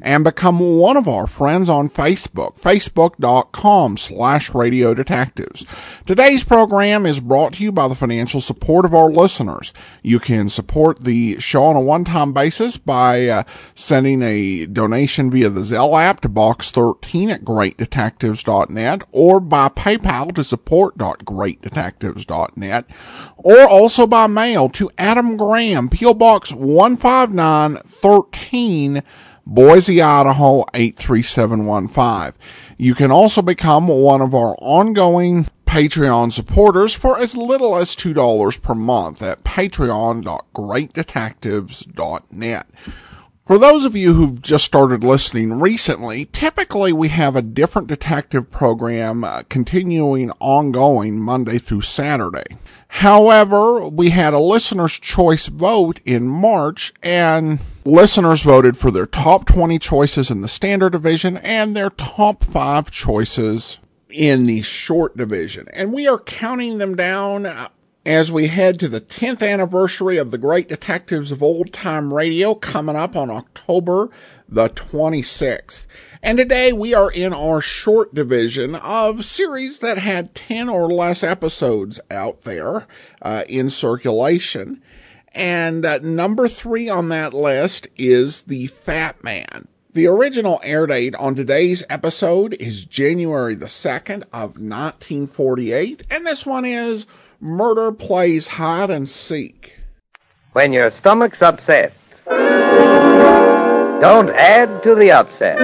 and become one of our friends on Facebook, facebook.com slash radio detectives. Today's program is brought to you by the financial support of our listeners. You can support the show on a one-time basis by uh, sending a donation via the Zelle app to box13 at greatdetectives.net or by PayPal to support.greatdetectives.net or also by mail to Adam Graham, P.O. Box 15913 Boise, Idaho 83715. You can also become one of our ongoing Patreon supporters for as little as $2 per month at patreon.greatdetectives.net. For those of you who've just started listening recently, typically we have a different detective program uh, continuing ongoing Monday through Saturday. However, we had a listener's choice vote in March and listeners voted for their top 20 choices in the standard division and their top five choices in the short division. And we are counting them down uh, as we head to the 10th anniversary of the Great Detectives of Old Time Radio coming up on October the 26th. And today we are in our short division of series that had 10 or less episodes out there uh, in circulation. And uh, number three on that list is The Fat Man. The original air date on today's episode is January the 2nd of 1948, and this one is Murder Plays Hide and Seek. When your stomach's upset, don't add to the upset.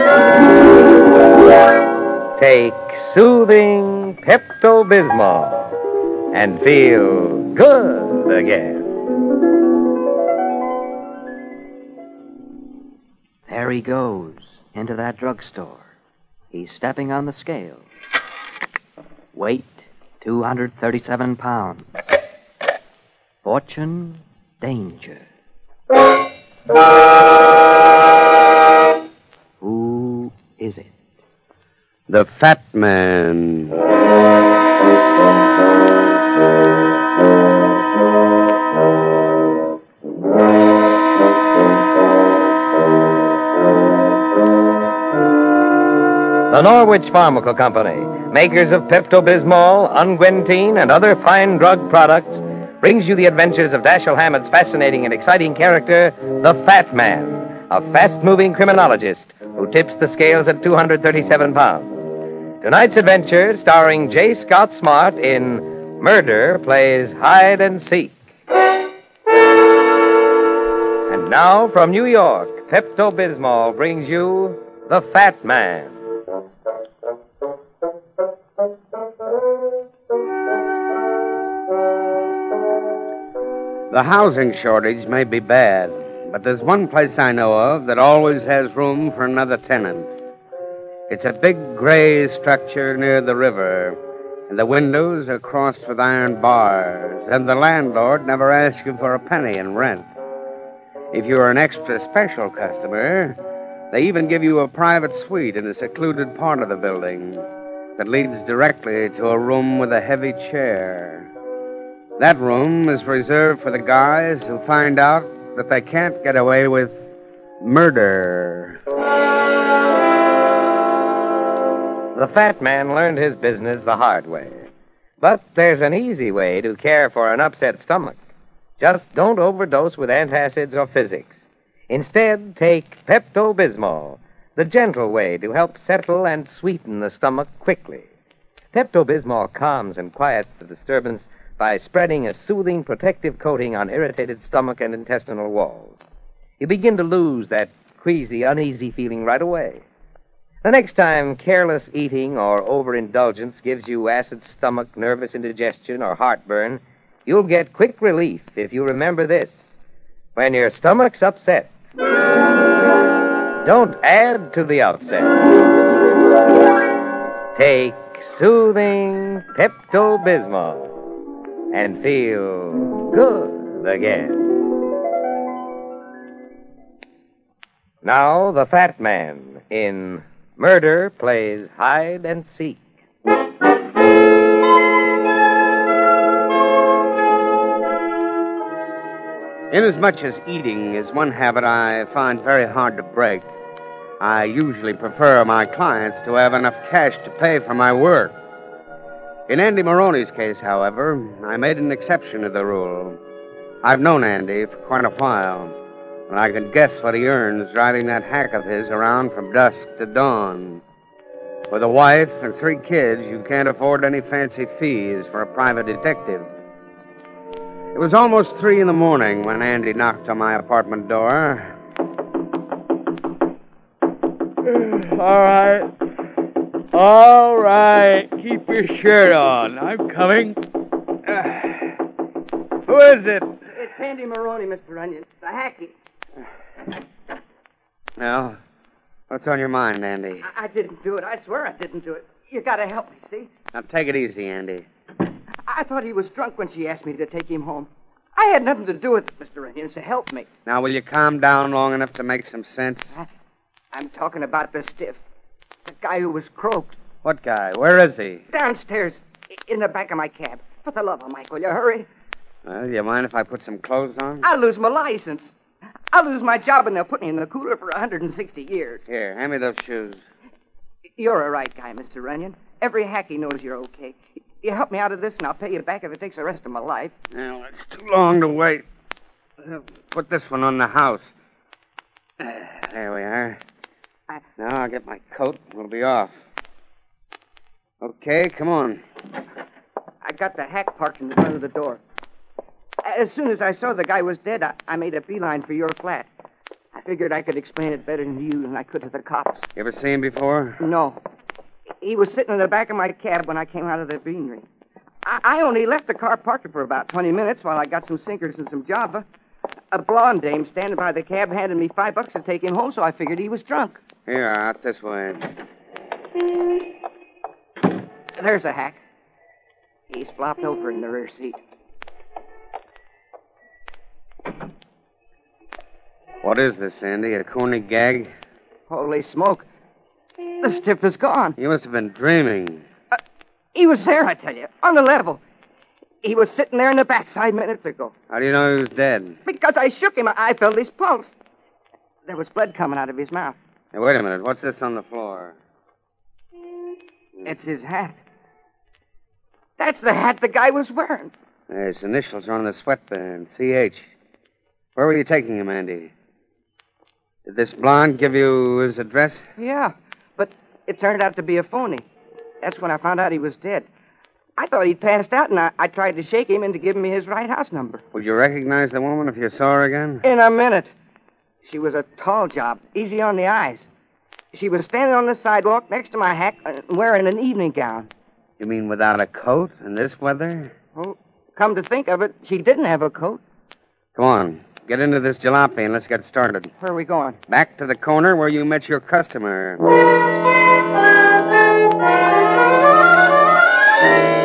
Take soothing Pepto Bismol and feel good again. There he goes into that drugstore. He's stepping on the scale. Weight 237 pounds. Fortune, danger. Who is it? The Fat Man. The Norwich Pharmacal Company, makers of Pepto Bismol, Unguentine, and other fine drug products, brings you the adventures of Dashiell Hammett's fascinating and exciting character, the Fat Man, a fast moving criminologist who tips the scales at 237 pounds. Tonight's adventure, starring J. Scott Smart in Murder Plays Hide and Seek. And now, from New York, Pepto Bismol brings you The Fat Man. The housing shortage may be bad, but there's one place I know of that always has room for another tenant. It's a big gray structure near the river, and the windows are crossed with iron bars, and the landlord never asks you for a penny in rent. If you're an extra special customer, they even give you a private suite in a secluded part of the building that leads directly to a room with a heavy chair. That room is reserved for the guys who find out that they can't get away with murder. The fat man learned his business the hard way. But there's an easy way to care for an upset stomach. Just don't overdose with antacids or physics. Instead, take Pepto Bismol, the gentle way to help settle and sweeten the stomach quickly. Pepto Bismol calms and quiets the disturbance by spreading a soothing protective coating on irritated stomach and intestinal walls. You begin to lose that queasy, uneasy feeling right away. The next time careless eating or overindulgence gives you acid stomach, nervous indigestion, or heartburn, you'll get quick relief if you remember this. When your stomach's upset, don't add to the upset. Take soothing Pepto Bismol and feel good again. Now, the fat man in Murder Plays Hide and Seek. Inasmuch as eating is one habit I find very hard to break, I usually prefer my clients to have enough cash to pay for my work. In Andy Maroney's case, however, I made an exception to the rule. I've known Andy for quite a while, and I can guess what he earns driving that hack of his around from dusk to dawn. With a wife and three kids, you can't afford any fancy fees for a private detective. It was almost three in the morning when Andy knocked on my apartment door. All right. All right. Keep your shirt on. I'm coming. who is it? It's Andy Maroney, Mr. Runyon. The hacky. Well, what's on your mind, Andy? I, I didn't do it. I swear I didn't do it. You gotta help me, see? Now take it easy, Andy. I thought he was drunk when she asked me to take him home. I had nothing to do with it, Mr. Runyon, so help me. Now, will you calm down long enough to make some sense? I'm talking about the stiff. The guy who was croaked. What guy? Where is he? Downstairs, in the back of my cab. For the love of Mike, will you hurry? Well, do you mind if I put some clothes on? I'll lose my license. I'll lose my job, and they'll put me in the cooler for 160 years. Here, hand me those shoes. You're a right guy, Mr. Runyon. Every hacky knows you're okay. You help me out of this, and I'll pay you back if it takes the rest of my life. Well, it's too long to wait. Put this one on the house. There we are. Now I'll get my coat. We'll be off. Okay, come on. I got the hack parked in the front of the door. As soon as I saw the guy was dead, I, I made a beeline for your flat. I figured I could explain it better to you than I could to the cops. You ever seen him before? No. He was sitting in the back of my cab when I came out of the beanery. I, I only left the car parked for about 20 minutes while I got some sinkers and some java. A blonde dame standing by the cab handed me five bucks to take him home, so I figured he was drunk. Here, out this way. There's a hack. He's flopped over in the rear seat. What is this, Andy? A corny gag? Holy smoke. The stiff is gone. You must have been dreaming. Uh, he was there, I tell you, on the level. He was sitting there in the back five minutes ago. How do you know he was dead? Because I shook him, I felt his pulse. There was blood coming out of his mouth. Hey, wait a minute. What's this on the floor? It's his hat. That's the hat the guy was wearing. His initials are on the sweatband. C.H. Where were you taking him, Andy? Did this blonde give you his address? Yeah, but it turned out to be a phony. That's when I found out he was dead. I thought he'd passed out, and I, I tried to shake him into giving me his right house number. Would you recognize the woman if you saw her again? In a minute. She was a tall job, easy on the eyes. She was standing on the sidewalk next to my hack, uh, wearing an evening gown. You mean without a coat in this weather? Oh, come to think of it, she didn't have a coat. Come on. Get into this jalopy and let's get started. Where are we going? Back to the corner where you met your customer.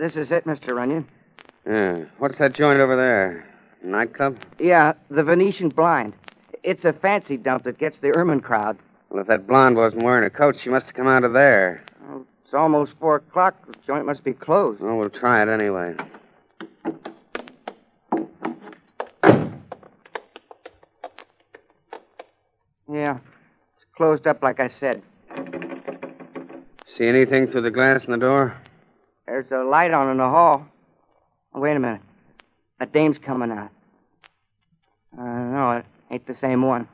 This is it, Mr. Runyon. Yeah. What's that joint over there? Nightclub? Yeah, the Venetian blind. It's a fancy dump that gets the ermine crowd. Well, if that blonde wasn't wearing a coat, she must have come out of there. Oh, it's almost four o'clock. The joint must be closed. Well, we'll try it anyway. Yeah, it's closed up like I said. See anything through the glass in the door? There's a light on in the hall. Oh, wait a minute. A dame's coming out. Uh, no, it ain't the same one.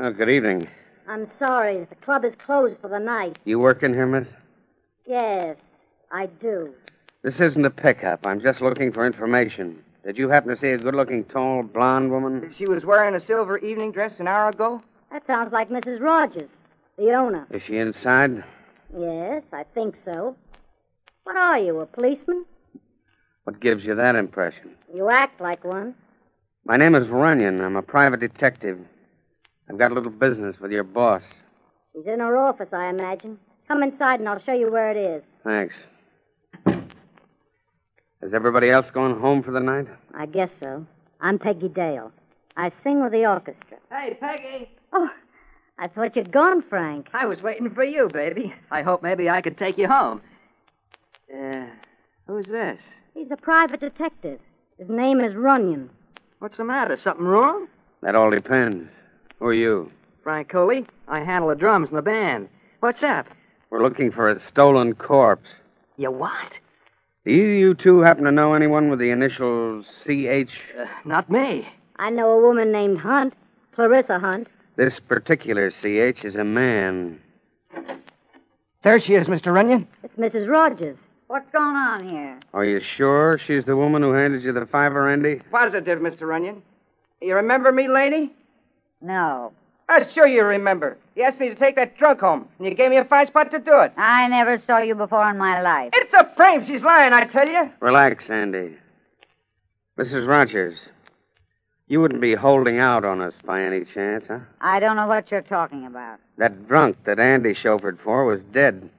Oh, good evening. I'm sorry. The club is closed for the night. You working here, miss? Yes, I do. This isn't a pickup. I'm just looking for information. Did you happen to see a good looking, tall, blonde woman? She was wearing a silver evening dress an hour ago. That sounds like Mrs. Rogers, the owner. Is she inside? Yes, I think so. What are you, a policeman? What gives you that impression? You act like one. My name is Runyon. I'm a private detective. I've got a little business with your boss. She's in her office, I imagine. Come inside and I'll show you where it is. Thanks. Is everybody else going home for the night? I guess so. I'm Peggy Dale. I sing with the orchestra. Hey, Peggy. Oh, I thought you'd gone, Frank. I was waiting for you, baby. I hope maybe I could take you home. Uh, who's this? He's a private detective. His name is Runyon. What's the matter? Something wrong? That all depends. Who are you? Frank Cooley. I handle the drums in the band. What's up? We're looking for a stolen corpse. You what? Do you, you two happen to know anyone with the initials CH? Uh, not me. I know a woman named Hunt, Clarissa Hunt. This particular CH is a man. There she is, Mr. Runyon. It's Mrs. Rogers. What's going on here? Are you sure she's the woman who handed you the fiver, Andy? Positive, Mr. Runyon. You remember me, lady? No. I'm sure you remember. You asked me to take that drunk home, and you gave me a fine spot to do it. I never saw you before in my life. It's a frame. She's lying, I tell you. Relax, Andy. Mrs. Rogers, you wouldn't be holding out on us by any chance, huh? I don't know what you're talking about. That drunk that Andy chauffeured for was dead.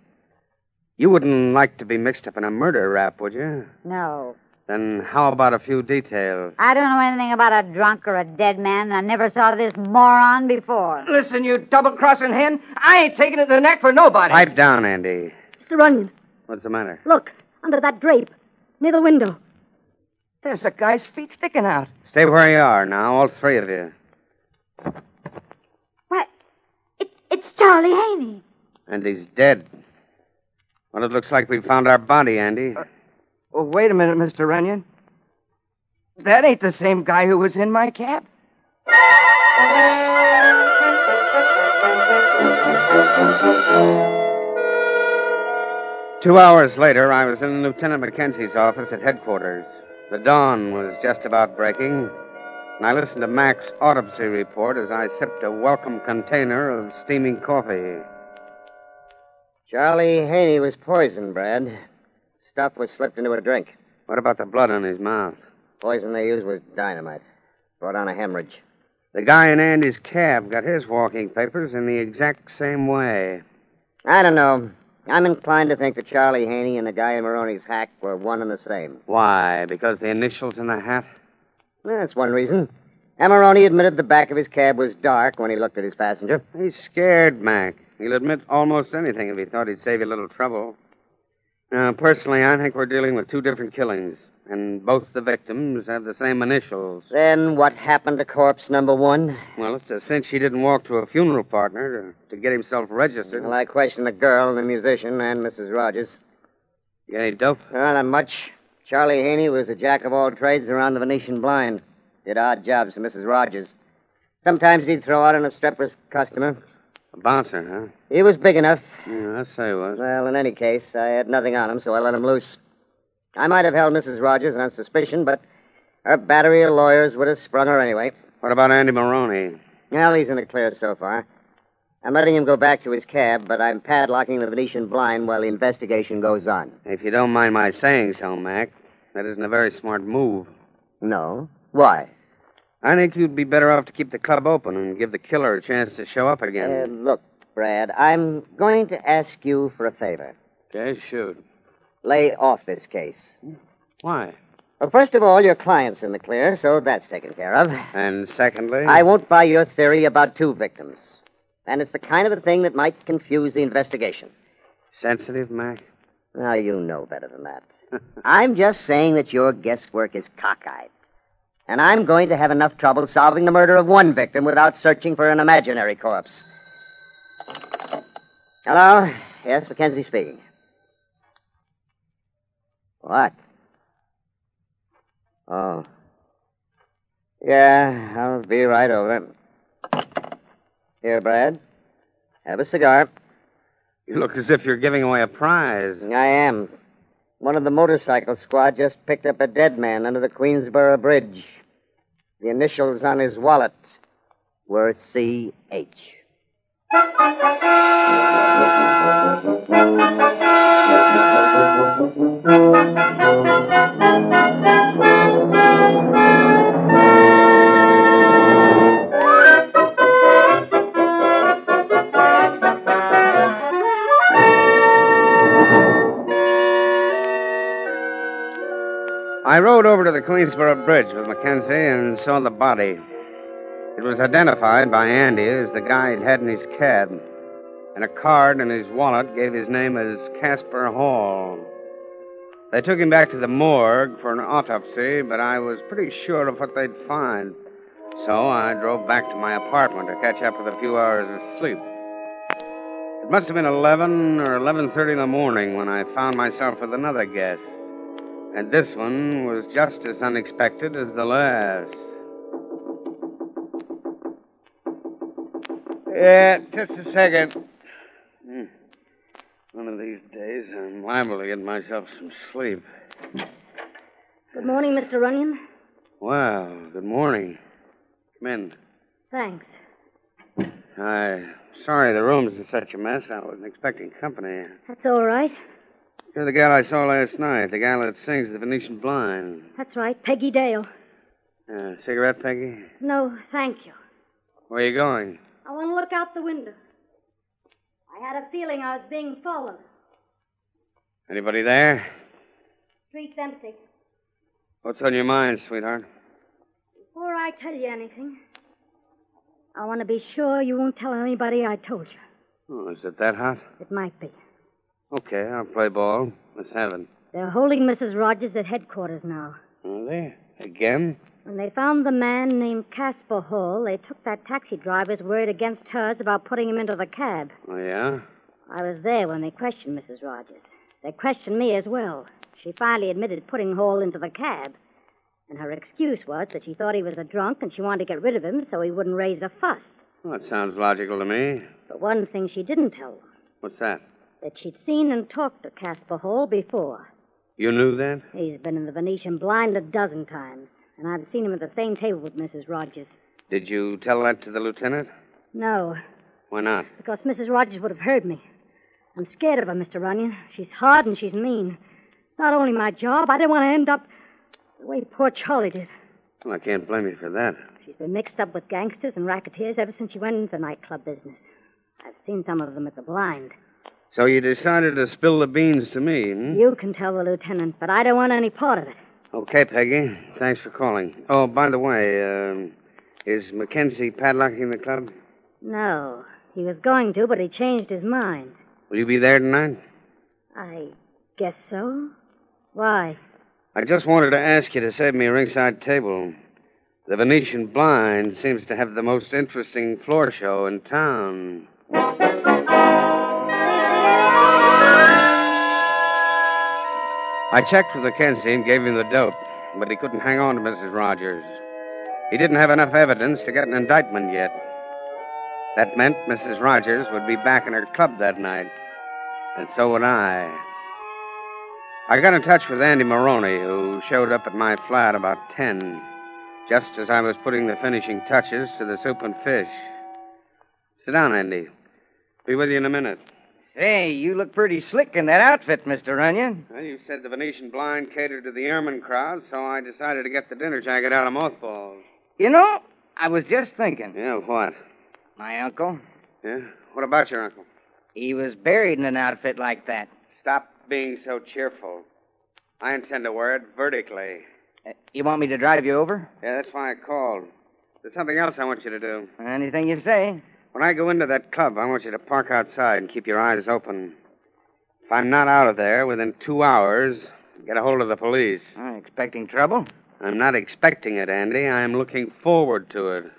You wouldn't like to be mixed up in a murder rap, would you? No. Then how about a few details? I don't know anything about a drunk or a dead man, and I never saw this moron before. Listen, you double-crossing hen. I ain't taking it to the neck for nobody. Pipe down, Andy. Mr. Runyon, What's the matter? look, under that drape, near the window. There's a guy's feet sticking out. Stay where you are now, all three of you. What? It, it's Charlie Haney. And he's dead. Well, it looks like we found our body, Andy. Well, wait a minute, Mr. Runyon. That ain't the same guy who was in my cab. Two hours later, I was in Lieutenant Mackenzie's office at headquarters. The dawn was just about breaking, and I listened to Mac's autopsy report as I sipped a welcome container of steaming coffee. Charlie Haney was poisoned, Brad. Stuff was slipped into a drink. What about the blood on his mouth? Poison they used was dynamite. Brought on a hemorrhage. The guy in Andy's cab got his walking papers in the exact same way. I don't know. I'm inclined to think that Charlie Haney and the guy in Maroney's hack were one and the same. Why? Because the initials in the hat? That's one reason. Maroney admitted the back of his cab was dark when he looked at his passenger. He's scared, Mac. He'll admit almost anything if he thought he'd save you a little trouble. Now, personally, I think we're dealing with two different killings, and both the victims have the same initials. Then what happened to corpse number one? Well, it's a cinch he didn't walk to a funeral partner to, to get himself registered. Well, I questioned the girl, the musician, and Mrs. Rogers. You any dope? Well, not much. Charlie Haney was a jack of all trades around the Venetian blind. Did odd jobs for Mrs. Rogers. Sometimes he'd throw out an obstreperous customer. A bouncer, huh? He was big enough. Yeah, I'd say he was. Well, in any case, I had nothing on him, so I let him loose. I might have held Mrs. Rogers on suspicion, but her battery of lawyers would have sprung her anyway. What about Andy Maroney? Well, he's in the clear so far. I'm letting him go back to his cab, but I'm padlocking the Venetian blind while the investigation goes on. If you don't mind my saying so, Mac, that isn't a very smart move. No? Why? I think you'd be better off to keep the club open and give the killer a chance to show up Uh, again. look, Brad, I'm going to ask you for a favor. Okay, shoot. Lay off this case. Why? Well, first of all, your client's in the clear, so that's taken care of. And secondly, I won't buy your theory about two victims. And it's the kind of a thing that might confuse the investigation. sensitive, Mac. Now, you know better than that. I'm just saying that your guesswork is cockeyed. And I'm going to have enough trouble solving the murder of one victim without searching for an imaginary corpse. Hello? Yes, Mackenzie speaking. What? Oh. Yeah, I'll be right over. Here, Brad. Have a cigar. You look as if you're giving away a prize. I am. One of the motorcycle squad just picked up a dead man under the Queensboro Bridge. The initials on his wallet were C.H. I rode over to the Queensboro Bridge with Mackenzie and saw the body. It was identified by Andy as the guy he'd had in his cab, and a card in his wallet gave his name as Casper Hall. They took him back to the morgue for an autopsy, but I was pretty sure of what they'd find. So I drove back to my apartment to catch up with a few hours of sleep. It must have been 11 or 11:30 in the morning when I found myself with another guest. And this one was just as unexpected as the last. Yeah, just a second. Hmm. One of these days, I'm liable to get myself some sleep. Good morning, Mr. Runyon. Well, good morning. Come in. Thanks. I sorry the room's in such a mess. I wasn't expecting company. That's all right. You're the gal I saw last night, the gal that sings the Venetian Blind. That's right. Peggy Dale. Uh, cigarette, Peggy? No, thank you. Where are you going? I want to look out the window. I had a feeling I was being followed. Anybody there? Street's empty. What's on your mind, sweetheart? Before I tell you anything, I want to be sure you won't tell anybody I told you. Oh, is it that hot? It might be. Okay, I'll play ball. Let's have it. They're holding Mrs. Rogers at headquarters now. Are they? Again? When they found the man named Casper Hall, they took that taxi driver's word against hers about putting him into the cab. Oh, yeah? I was there when they questioned Mrs. Rogers. They questioned me as well. She finally admitted putting Hall into the cab. And her excuse was that she thought he was a drunk and she wanted to get rid of him so he wouldn't raise a fuss. Well, that sounds logical to me. But one thing she didn't tell them What's that? that she'd seen and talked to Casper Hall before. You knew that? He's been in the Venetian blind a dozen times, and I've seen him at the same table with Mrs. Rogers. Did you tell that to the lieutenant? No, Why not? because Mrs. Rogers would have heard me. I'm scared of her, Mr. Runyon. She's hard and she's mean. It's not only my job, I didn't want to end up the way poor Charlie did. Well, I can't blame you for that. She's been mixed up with gangsters and racketeers ever since she went into the nightclub business. I've seen some of them at the blind. So you decided to spill the beans to me, hmm? You can tell the lieutenant, but I don't want any part of it. Okay, Peggy. Thanks for calling. Oh, by the way, um, is Mackenzie padlocking the club? No, he was going to, but he changed his mind. Will you be there tonight? I guess so. Why? I just wanted to ask you to save me a ringside table. The Venetian Blind seems to have the most interesting floor show in town. I checked with Mackenzie and gave him the dope, but he couldn't hang on to Mrs. Rogers. He didn't have enough evidence to get an indictment yet. That meant Mrs. Rogers would be back in her club that night, and so would I. I got in touch with Andy Maroney, who showed up at my flat about 10, just as I was putting the finishing touches to the soup and fish. Sit down, Andy. Be with you in a minute. Say, you look pretty slick in that outfit, Mr. Runyon. Well, you said the Venetian blind catered to the ermine crowd, so I decided to get the dinner jacket out of mothballs. You know, I was just thinking. Yeah, what? My uncle, Yeah? What about your uncle? he was buried in an outfit like that. Stop being so cheerful. I intend to wear it vertically. Uh, you want me to drive you over? Yeah, that's why I called. There's something else I want you to do. Anything you say. When I go into that club, I want you to park outside and keep your eyes open. If I'm not out of there within two hours, get a hold of the police. Uh, expecting trouble? I'm not expecting it, Andy. I'm looking forward to it.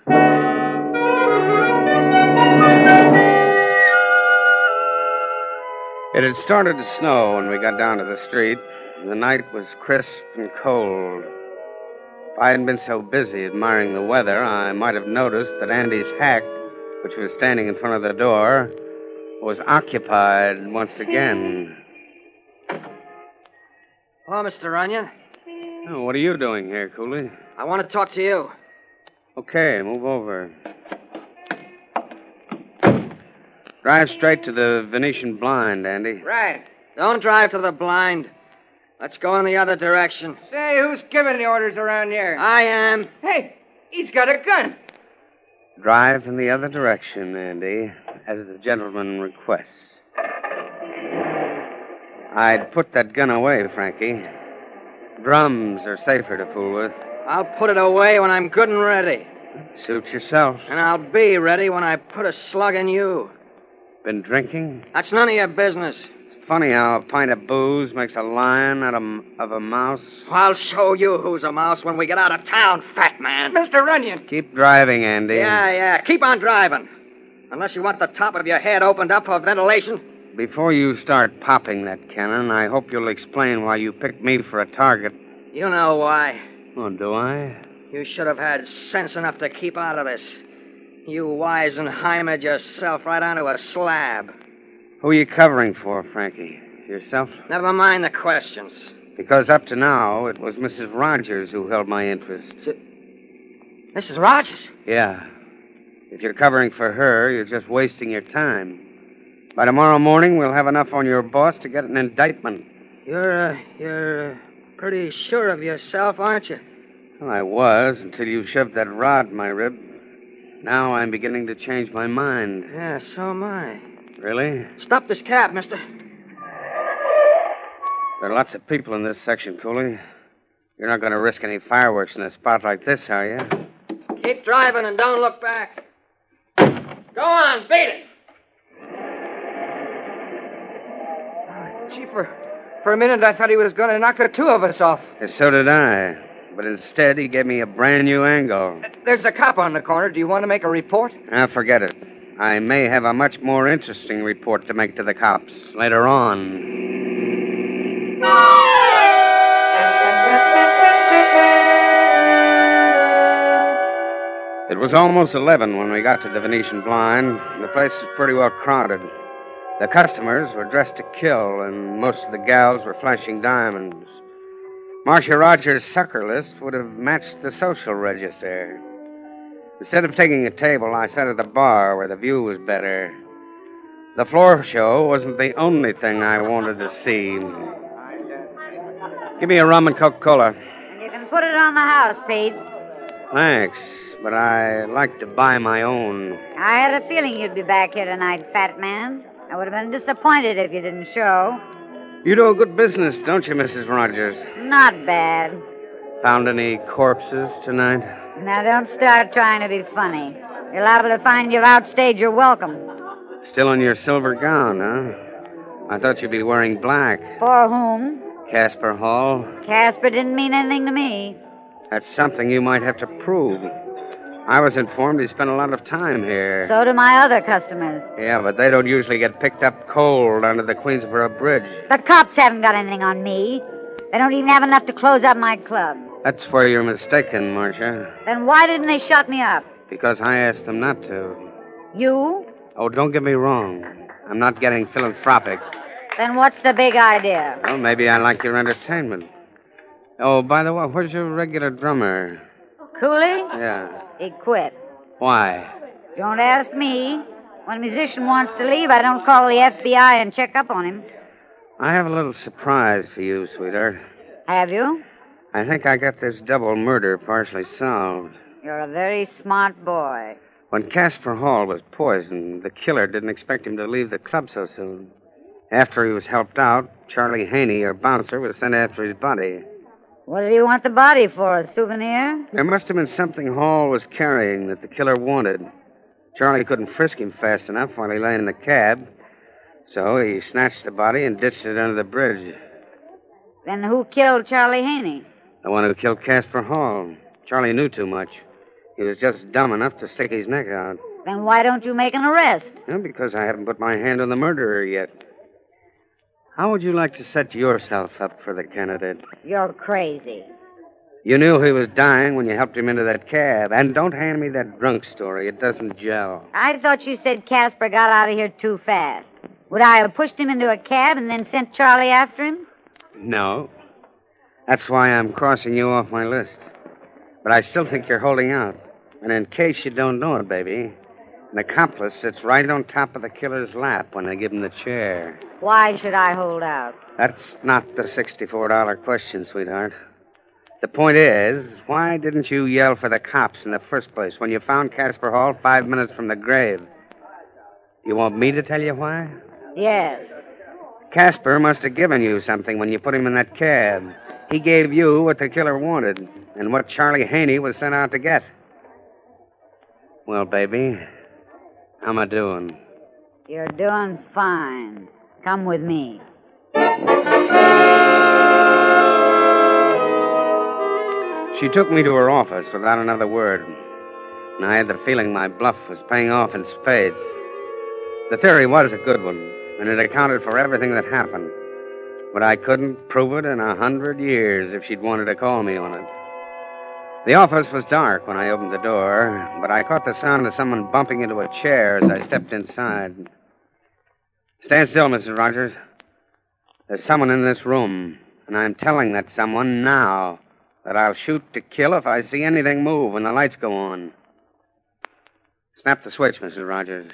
It had started to snow when we got down to the street. And the night was crisp and cold. If I hadn't been so busy admiring the weather, I might have noticed that Andy's hack, which was standing in front of the door, was occupied once again. Hello, Mr. Runyon. Oh, what are you doing here, Cooley? I want to talk to you. Okay, move over. Drive straight to the Venetian blind, Andy. Right. Don't drive to the blind. Let's go in the other direction. Say, who's giving the orders around here? I am. Hey, he's got a gun. Drive in the other direction, Andy, as the gentleman requests. I'd put that gun away, Frankie. Drums are safer to fool with. I'll put it away when I'm good and ready. Suit yourself. And I'll be ready when I put a slug in you. Been drinking? That's none of your business. It's funny how a pint of booze makes a lion out of, of a mouse. I'll show you who's a mouse when we get out of town, fat man. Mr. Runyon. Keep driving, Andy. Yeah, yeah. Keep on driving. Unless you want the top of your head opened up for ventilation. Before you start popping that cannon, I hope you'll explain why you picked me for a target. You know why. Oh, do I? You should have had sense enough to keep out of this. You Weisenheimed yourself right onto a slab. Who are you covering for, Frankie? Yourself? Never mind the questions. Because up to now, it was Mrs. Rogers who held my interest. Mrs. Rogers? Yeah. If you're covering for her, you're just wasting your time. By tomorrow morning, we'll have enough on your boss to get an indictment. You're, uh, you're uh, pretty sure of yourself, aren't you? Well, I was until you shoved that rod in my rib. Now I'm beginning to change my mind. Yeah, so am I. Really? Stop this cab, mister. There are lots of people in this section, Cooley. You're not going to risk any fireworks in a spot like this, are you? Keep driving and don't look back. Go on, beat it. Ah, gee, for, for a minute I thought he was going to knock the two of us off. And so did I. But instead, he gave me a brand new angle. There's a cop on the corner. Do you want to make a report? Now, forget it. I may have a much more interesting report to make to the cops later on. It was almost 11 when we got to the Venetian blind. The place was pretty well crowded. The customers were dressed to kill, and most of the gals were flashing diamonds. Marcia Rogers' sucker list would have matched the social register. Instead of taking a table, I sat at the bar where the view was better. The floor show wasn't the only thing I wanted to see. Give me a rum and Coca Cola. You can put it on the house, Pete. Thanks, but I like to buy my own. I had a feeling you'd be back here tonight, fat man. I would have been disappointed if you didn't show. You do a good business, don't you, Mrs. Rogers? Not bad. Found any corpses tonight? Now don't start trying to be funny. You're liable to find you've outstayed your welcome. Still in your silver gown, huh? I thought you'd be wearing black. For whom? Casper Hall. Casper didn't mean anything to me. That's something you might have to prove. I was informed he spent a lot of time here. So do my other customers. Yeah, but they don't usually get picked up cold under the Queensboro Bridge. The cops haven't got anything on me. They don't even have enough to close up my club. That's where you're mistaken, Marcia. Then why didn't they shut me up? Because I asked them not to. You? Oh, don't get me wrong. I'm not getting philanthropic. Then what's the big idea? Well, maybe I like your entertainment. Oh, by the way, where's your regular drummer? Cooley? Yeah. He quit. Why? Don't ask me. When a musician wants to leave, I don't call the FBI and check up on him. I have a little surprise for you, sweetheart. Have you? I think I got this double murder partially solved. You're a very smart boy. When Casper Hall was poisoned, the killer didn't expect him to leave the club so soon. After he was helped out, Charlie Haney, our bouncer, was sent after his body. What did he want the body for? A souvenir? There must have been something Hall was carrying that the killer wanted. Charlie couldn't frisk him fast enough while he lay in the cab, so he snatched the body and ditched it under the bridge. Then who killed Charlie Haney? The one who killed Casper Hall. Charlie knew too much. He was just dumb enough to stick his neck out. Then why don't you make an arrest? Well, because I haven't put my hand on the murderer yet. How would you like to set yourself up for the candidate? You're crazy. You knew he was dying when you helped him into that cab. And don't hand me that drunk story. It doesn't gel. I thought you said Casper got out of here too fast. Would I have pushed him into a cab and then sent Charlie after him? No. That's why I'm crossing you off my list. But I still think you're holding out. And in case you don't know it, baby, an accomplice sits right on top of the killer's lap when they give him the chair. Why should I hold out? That's not the $64 question, sweetheart. The point is, why didn't you yell for the cops in the first place when you found Casper Hall five minutes from the grave? You want me to tell you why? Yes. Casper must have given you something when you put him in that cab. He gave you what the killer wanted and what Charlie Haney was sent out to get. Well, baby, how am I doing? You're doing fine. Come with me. She took me to her office without another word, and I had the feeling my bluff was paying off in spades. The theory was a good one, and it accounted for everything that happened. But I couldn't prove it in a hundred years if she'd wanted to call me on it. The office was dark when I opened the door, but I caught the sound of someone bumping into a chair as I stepped inside. Stand still, Mrs. Rogers. There's someone in this room, and I'm telling that someone now that I'll shoot to kill if I see anything move when the lights go on. Snap the switch, Mrs. Rogers.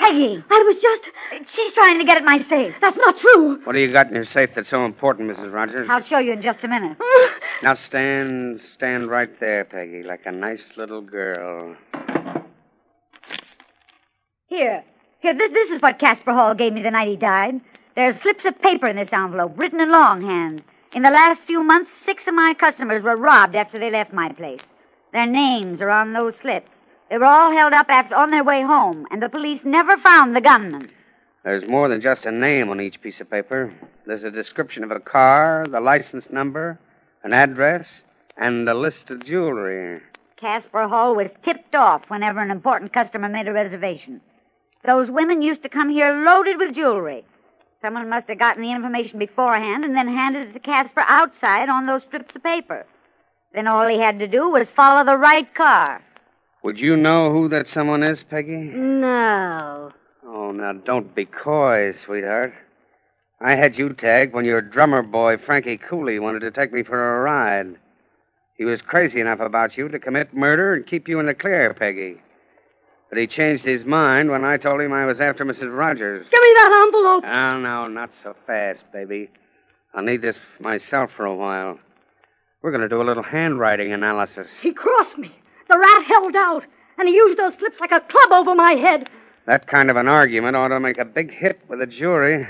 Peggy! I was just. She's trying to get at my safe. That's not true. What do you got in your safe that's so important, Mrs. Rogers? I'll show you in just a minute. Now stand, stand right there, Peggy, like a nice little girl. Here. Here, this, this is what Casper Hall gave me the night he died. There's slips of paper in this envelope, written in longhand. In the last few months, six of my customers were robbed after they left my place. Their names are on those slips. They were all held up after on their way home, and the police never found the gunman. There's more than just a name on each piece of paper. There's a description of a car, the license number, an address, and a list of jewelry. Casper Hall was tipped off whenever an important customer made a reservation. Those women used to come here loaded with jewelry. Someone must have gotten the information beforehand and then handed it to Casper outside on those strips of paper. Then all he had to do was follow the right car. Would you know who that someone is, Peggy? No. Oh, now don't be coy, sweetheart. I had you tagged when your drummer boy, Frankie Cooley, wanted to take me for a ride. He was crazy enough about you to commit murder and keep you in the clear, Peggy. But he changed his mind when I told him I was after Mrs. Rogers. Give me that envelope. Oh, no, not so fast, baby. I'll need this myself for a while. We're going to do a little handwriting analysis. He crossed me. The rat held out, and he used those slips like a club over my head. That kind of an argument ought to make a big hit with a jury.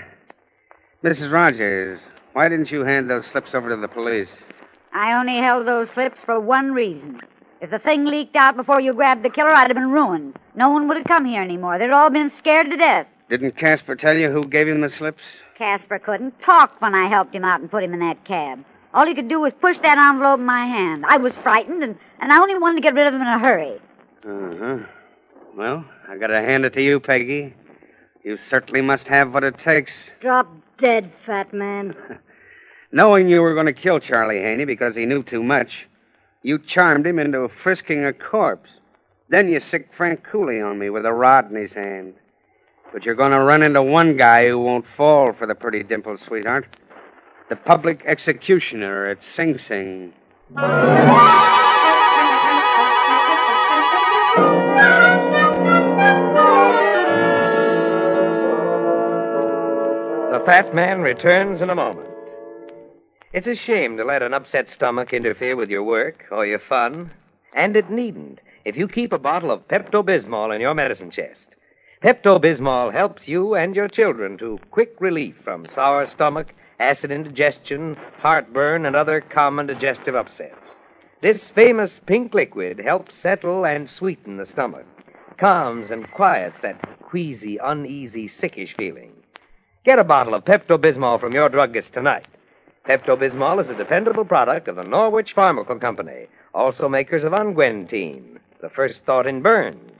Mrs. Rogers, why didn't you hand those slips over to the police? I only held those slips for one reason. If the thing leaked out before you grabbed the killer, I'd have been ruined. No one would have come here anymore. They'd all been scared to death. Didn't Casper tell you who gave him the slips? Casper couldn't talk when I helped him out and put him in that cab. All he could do was push that envelope in my hand. I was frightened, and, and I only wanted to get rid of him in a hurry. Uh huh. Well, I gotta hand it to you, Peggy. You certainly must have what it takes. Drop dead, fat man. Knowing you were going to kill Charlie Haney because he knew too much, you charmed him into frisking a corpse. Then you sicked Frank Cooley on me with a rod in his hand. But you're going to run into one guy who won't fall for the pretty dimpled sweetheart. The public executioner at Sing Sing. The fat man returns in a moment. It's a shame to let an upset stomach interfere with your work or your fun, and it needn't if you keep a bottle of Pepto Bismol in your medicine chest. Pepto Bismol helps you and your children to quick relief from sour stomach, acid indigestion, heartburn, and other common digestive upsets. This famous pink liquid helps settle and sweeten the stomach, calms and quiets that queasy, uneasy, sickish feeling. Get a bottle of Pepto Bismol from your druggist tonight. Pepto Bismol is a dependable product of the Norwich Pharmaceutical Company, also makers of Unguentine, the first thought in burns.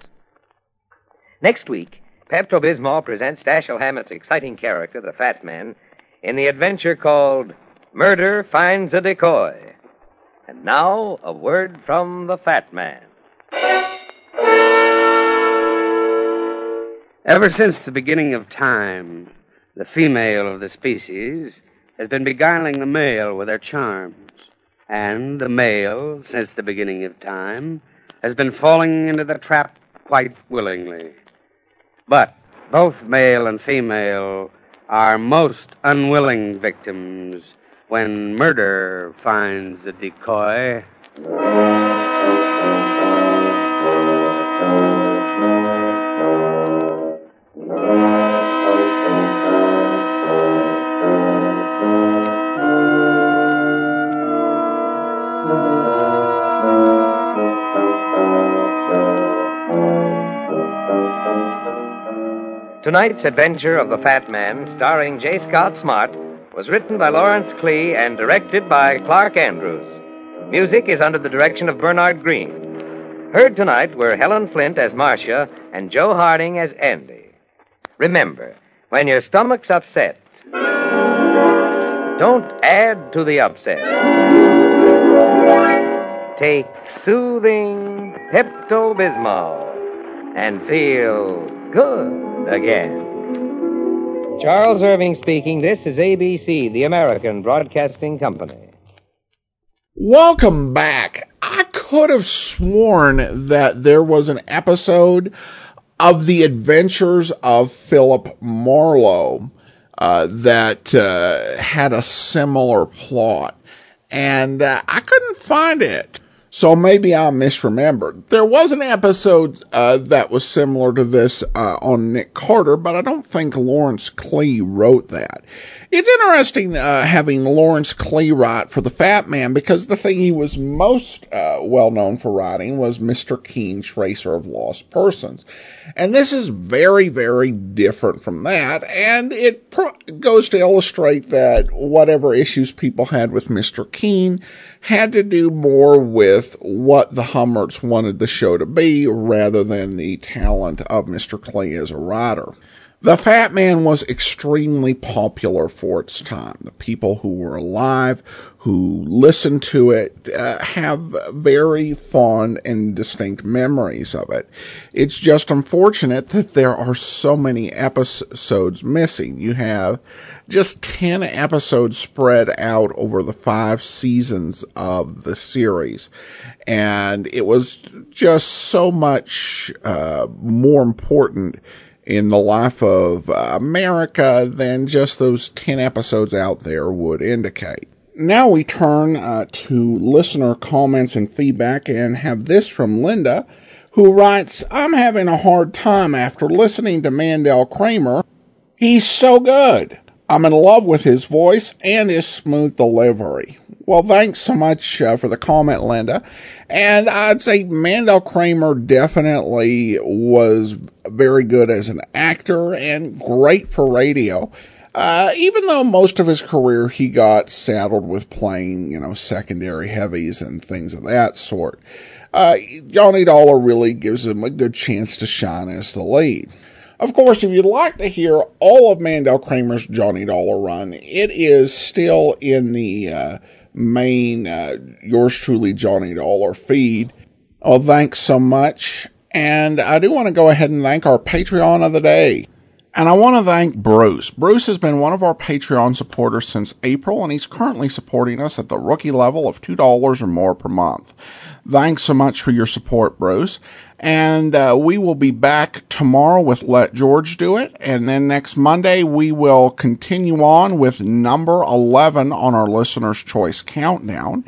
Next week, Pepto Bismol presents Dashiell Hammett's exciting character, the Fat Man, in the adventure called Murder Finds a Decoy. And now, a word from the Fat Man. Ever since the beginning of time, the female of the species has been beguiling the male with her charms. And the male, since the beginning of time, has been falling into the trap quite willingly. But both male and female are most unwilling victims when murder finds a decoy. Tonight's adventure of the Fat Man, starring J. Scott Smart, was written by Lawrence Klee and directed by Clark Andrews. Music is under the direction of Bernard Green. Heard tonight were Helen Flint as Marcia and Joe Harding as Andy. Remember, when your stomach's upset, don't add to the upset. Take soothing Pepto Bismol and feel good again. Charles Irving speaking. This is ABC, the American Broadcasting Company. Welcome back. I could have sworn that there was an episode of The Adventures of Philip Marlowe uh, that uh, had a similar plot, and uh, I couldn't find it. So maybe I misremembered. There was an episode uh, that was similar to this uh, on Nick Carter, but I don't think Lawrence Klee wrote that. It's interesting uh, having Lawrence write for the Fat Man because the thing he was most uh, well known for writing was Mr. Keen, Tracer of Lost Persons. And this is very, very different from that. And it pro- goes to illustrate that whatever issues people had with Mr. Keen had to do more with what the Hummerts wanted the show to be rather than the talent of Mr. Klee as a writer. The Fat Man was extremely popular for its time. The people who were alive, who listened to it, uh, have very fond and distinct memories of it. It's just unfortunate that there are so many episodes missing. You have just 10 episodes spread out over the five seasons of the series. And it was just so much uh, more important in the life of America than just those 10 episodes out there would indicate. Now we turn uh, to listener comments and feedback and have this from Linda, who writes, I'm having a hard time after listening to Mandel Kramer. He's so good. I'm in love with his voice and his smooth delivery. Well, thanks so much uh, for the comment, Linda. And I'd say Mandel Kramer definitely was very good as an actor and great for radio. Uh, even though most of his career he got saddled with playing, you know, secondary heavies and things of that sort. Uh, Johnny Dollar really gives him a good chance to shine as the lead. Of course, if you'd like to hear all of Mandel Kramer's Johnny Dollar run, it is still in the uh, main uh, yours truly Johnny Dollar feed. Oh, thanks so much. And I do want to go ahead and thank our Patreon of the day. And I want to thank Bruce. Bruce has been one of our Patreon supporters since April, and he's currently supporting us at the rookie level of $2 or more per month. Thanks so much for your support, Bruce. And uh, we will be back tomorrow with Let George Do It. And then next Monday, we will continue on with number 11 on our Listener's Choice Countdown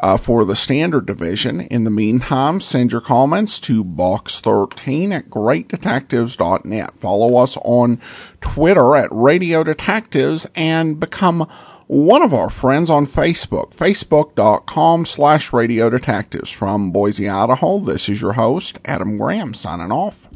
uh, for the Standard Division. In the meantime, send your comments to box13 at greatdetectives.net. Follow us on Twitter at Radio Detectives and become one of our friends on Facebook, facebook.com slash radio detectives. From Boise, Idaho, this is your host, Adam Graham, signing off.